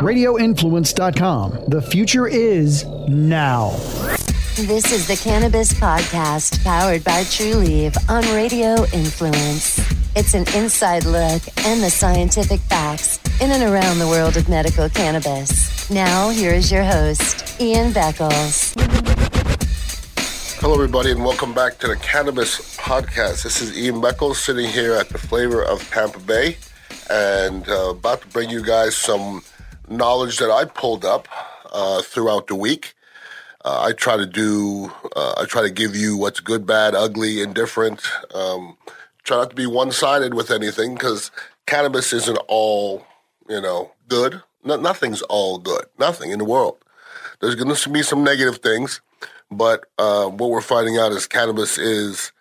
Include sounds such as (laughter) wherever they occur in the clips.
RadioInfluence.com. The future is now. This is the Cannabis Podcast powered by Trulieve on Radio Influence. It's an inside look and the scientific facts in and around the world of medical cannabis. Now, here is your host, Ian Beckles. Hello, everybody, and welcome back to the Cannabis Podcast. This is Ian Beckles sitting here at the Flavor of Tampa Bay and uh, about to bring you guys some knowledge that I pulled up uh, throughout the week. Uh, I try to do, uh, I try to give you what's good, bad, ugly, indifferent. Um, try not to be one sided with anything because cannabis isn't all, you know, good. No, nothing's all good. Nothing in the world. There's going to be some negative things. But uh, what we're finding out is cannabis is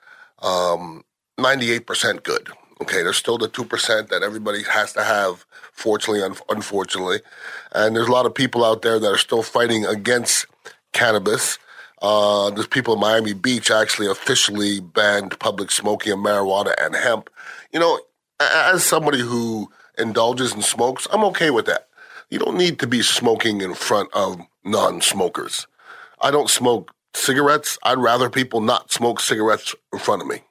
um, 98% good. Okay, there's still the 2% that everybody has to have, fortunately, un- unfortunately. And there's a lot of people out there that are still fighting against cannabis. Uh, there's people in Miami Beach actually officially banned public smoking of marijuana and hemp. You know, as somebody who indulges in smokes, I'm okay with that. You don't need to be smoking in front of non smokers. I don't smoke cigarettes. I'd rather people not smoke cigarettes in front of me.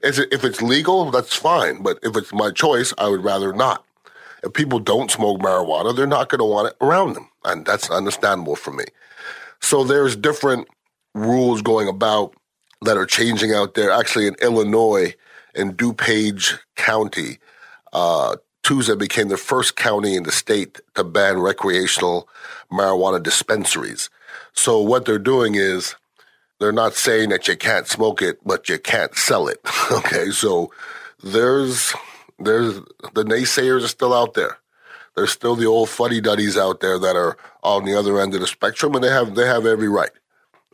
If it's legal, that's fine. But if it's my choice, I would rather not. If people don't smoke marijuana, they're not going to want it around them. And that's understandable for me. So there's different rules going about that are changing out there. Actually, in Illinois, in DuPage County, uh, Tuesday became the first county in the state to ban recreational marijuana dispensaries. So what they're doing is they're not saying that you can't smoke it, but you can't sell it. (laughs) okay, so there's there's the naysayers are still out there. There's still the old fuddy duddies out there that are on the other end of the spectrum, and they have they have every right.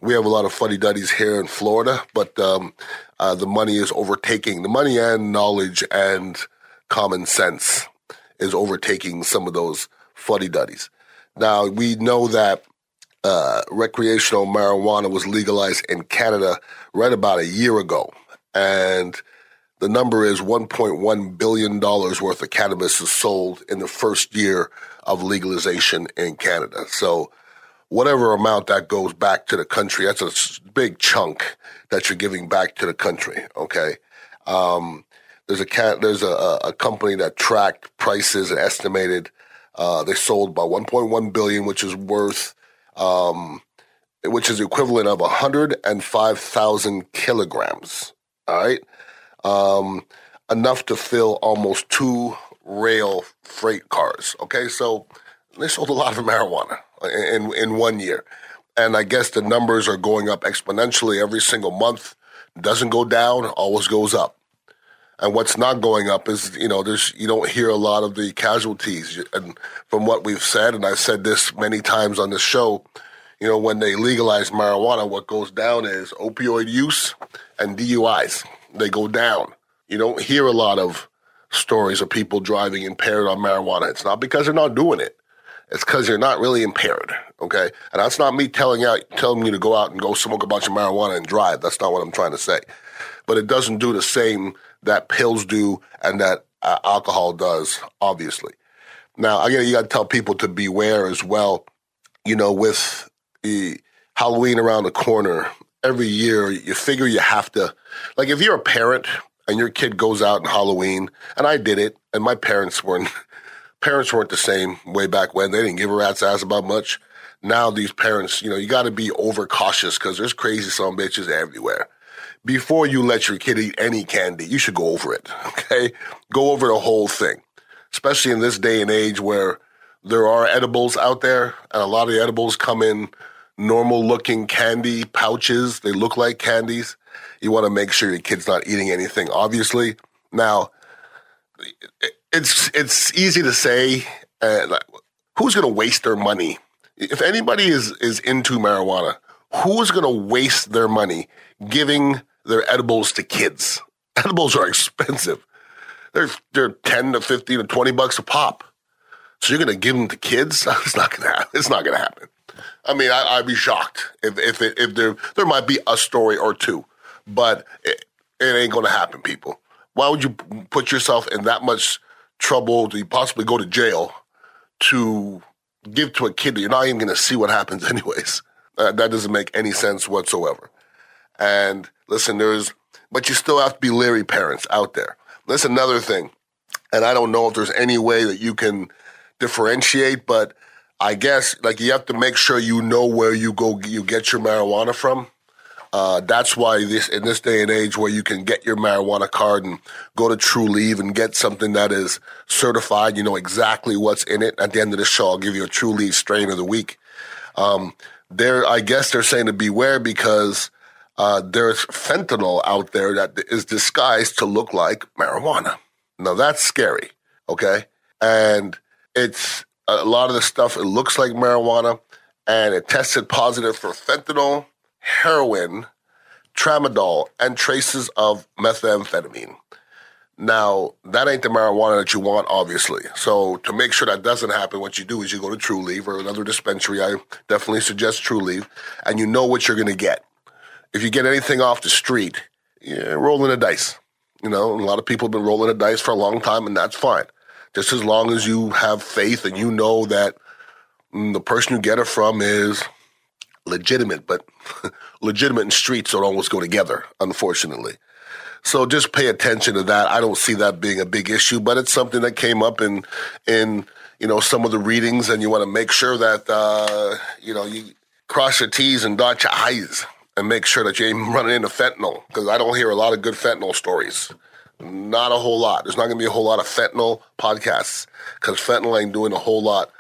We have a lot of fuddy duddies here in Florida, but um, uh, the money is overtaking the money and knowledge and common sense is overtaking some of those fuddy duddies. Now we know that uh, recreational marijuana was legalized in Canada right about a year ago. And the number is $1.1 billion worth of cannabis is sold in the first year of legalization in Canada. So, whatever amount that goes back to the country, that's a big chunk that you're giving back to the country. Okay. Um, there's a there's a, a company that tracked prices and estimated uh, they sold about 1.1 billion, which is worth um, which is equivalent of 105,000 kilograms. All right. Um, enough to fill almost two rail freight cars. Okay. So they sold a lot of marijuana in, in one year. And I guess the numbers are going up exponentially every single month. Doesn't go down, always goes up. And what's not going up is, you know, there's you don't hear a lot of the casualties. And from what we've said, and I've said this many times on the show, you know, when they legalize marijuana, what goes down is opioid use and DUIs. They go down. You don't hear a lot of stories of people driving impaired on marijuana. It's not because they're not doing it. It's because you're not really impaired. Okay. And that's not me telling you, telling you to go out and go smoke a bunch of marijuana and drive. That's not what I'm trying to say. But it doesn't do the same that pills do and that uh, alcohol does, obviously. Now, again, you got to tell people to beware as well. You know, with the Halloween around the corner, every year you figure you have to, like, if you're a parent and your kid goes out on Halloween, and I did it, and my parents weren't, (laughs) parents weren't the same way back when. They didn't give a rat's ass about much. Now these parents, you know, you got to be overcautious because there's crazy some bitches everywhere before you let your kid eat any candy, you should go over it. (laughs) Okay. Go over the whole thing, especially in this day and age where there are edibles out there and a lot of the edibles come in normal looking candy pouches. They look like candies. You want to make sure your kid's not eating anything, obviously. Now, it's, it's easy to say, uh, who's going to waste their money? If anybody is, is into marijuana, who's going to waste their money giving their edibles to kids. (laughs) Edibles are expensive. They're they're 10 to 15 to 20 bucks a pop. So you're to give them to kids? (laughs) It's not to happen. It's not to happen. I mean, I, would be shocked if if it, if there there might be a story or two, but it, it ain't to happen, people. Why would you put yourself in that much trouble to possibly go to jail to give to a kid that you're not even to see what happens (laughs) anyways. Uh, that doesn't make any sense whatsoever. And listen, there's, but you still have to be leery parents out there. That's another thing. And I don't know if there's any way that you can differentiate, but I guess like you have to make sure you know where you go, you get your marijuana from. Uh, that's why this in this day and age where you can get your marijuana card and go to Trulieve and get something that is certified, you know exactly what's in it. At the end of the show, I'll give you a Trulieve strain of the week. Um, there, I guess they're saying to beware because uh, there's fentanyl out there that is disguised to look like marijuana. Now that's scary, okay? And it's a lot of the stuff. It looks like marijuana, and it tested positive for fentanyl heroin, tramadol, and traces of methamphetamine. Now, that ain't the marijuana that you want, obviously. So, to make sure that doesn't happen, what you do is you go to Trulieve or another dispensary. I definitely suggest Trulieve, and you know what you're going to get. If you get anything off the street, you're rolling a dice. You know, a lot of people have been rolling a dice for a long time, and that's fine. Just as long as you have faith and you know that mm, the person you get it from is legitimate, but (laughs) legitimate and streets don't always go together, unfortunately. So just pay attention to that. I don't see that being a big issue, but it's something that came up in in you know some of the readings, and you want to make sure that uh, you know you cross your T's and dot your I's, and make sure that you ain't running into fentanyl because I don't hear a lot of good fentanyl stories. Not a whole lot. There's not going to be a whole lot of fentanyl podcasts because fentanyl ain't doing a whole lot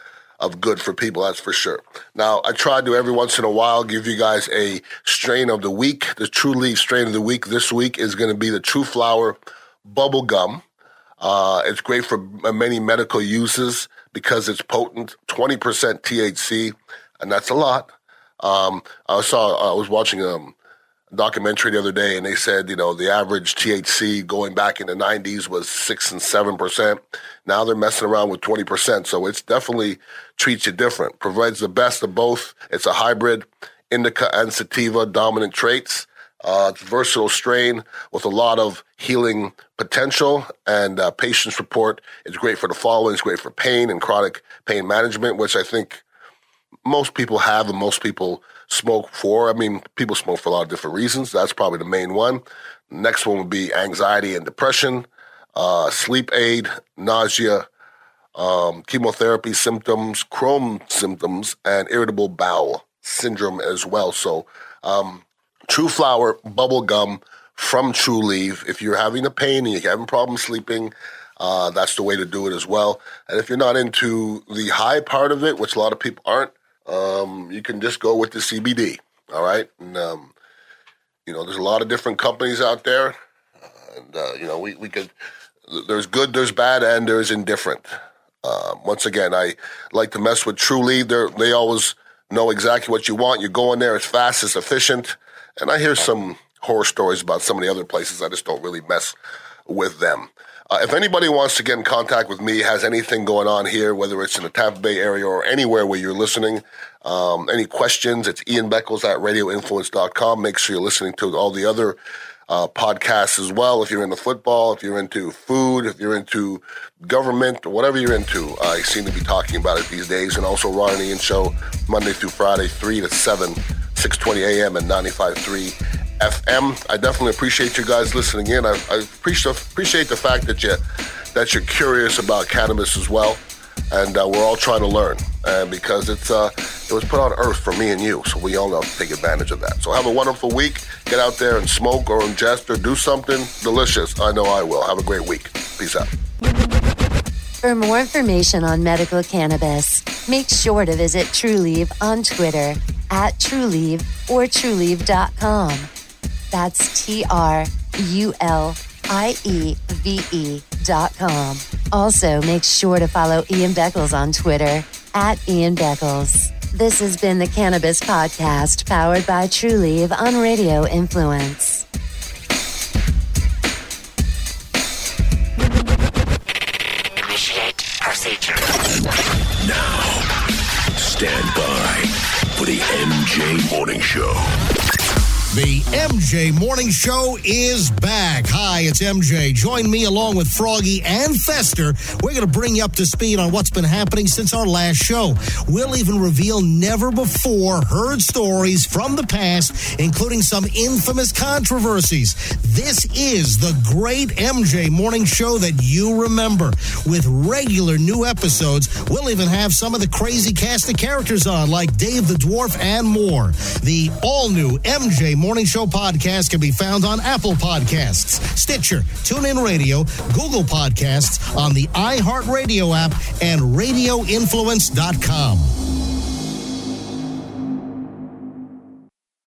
of good for people, that's for sure. Now, I try to every once in a while give you guys a strain of the week. The Trulieve strain of the week this week is going to be the TruFlower Bubble Gum. Uh, it's great for many medical uses because it's potent, 20% THC, and that's a lot. Um, I saw, I was watching um, documentary the other day, and they said, you know, the average THC going back in the 90s was six and seven percent. Now they're messing around with 20 percent. So it's definitely treats you different. Provides the best of both. It's a hybrid indica and sativa dominant traits. Uh, it's a versatile strain with a lot of healing potential and uh, patients report it's great for the following. It's great for pain and chronic pain management, which I think most people have and most people smoke for. I mean, people smoke for a lot of different reasons. That's probably the main one. Next one would be anxiety and depression, uh, sleep aid, nausea, um, chemotherapy symptoms, Crohn symptoms, and irritable bowel syndrome as well. So, um, TruFlower bubble gum from Trulieve. If you're having a pain and you're having problems sleeping, uh, that's the way to do it as well. And if you're not into the high part of it, which a lot of people aren't, um, you can just go with the CBD. All right, and um, you know, there's a lot of different companies out there, and uh, you know, we we could. There's good, there's bad, and there's indifferent. Uh, once again, I like to mess with Trulieve. They they always know exactly what you want. You go in there, it's fast, it's efficient, and I hear some horror stories about some of the other places. I just don't really mess with them. Uh, if anybody wants to get in contact with me, has anything going on here, whether it's in the Tampa Bay area or anywhere where you're listening, um, any questions, it's Ian Beckles at radioinfluence.com. Make sure you're listening to all the other uh, podcasts as well. If you're into football, if you're into food, if you're into government, whatever you're into, I seem to be talking about it these days. And also Ron and Ian Show, Monday through Friday, 3 to 7, 6.20 a.m. and 95.3 FM. I definitely appreciate you guys listening in. I, I appreciate appreciate the fact that you that you're curious about cannabis as well, and uh, we're all trying to learn. And because it's uh, it was put on earth for me and you, so we all know to take advantage of that. So have a wonderful week. Get out there and smoke or ingest or do something delicious. I know I will. Have a great week. Peace out. For more information on medical cannabis, make sure to visit Trulieve on Twitter at Trulieve or Trulieve.com. That's T R U L I E V E dot com. Also, make sure to follow Ian Beckles on Twitter at Ian Beckles. This has been the Cannabis Podcast powered by Trulieve on Radio Influence. Initiate procedure. Now, stand by for the MJ Morning Show. The MJ Morning Show is back. Hi, it's MJ. Join me along with Froggy and Fester. We're going to bring you up to speed on what's been happening since our last show. We'll even reveal never before heard stories from the past, including some infamous controversies. This is the great MJ Morning Show that you remember. With regular new episodes, we'll even have some of the crazy cast of characters on, like Dave the Dwarf and more. The all new MJ Morning Show podcast can be found on Apple Podcasts, Stitcher, TuneIn Radio, Google Podcasts, on the iHeartRadio app, and RadioInfluence.com.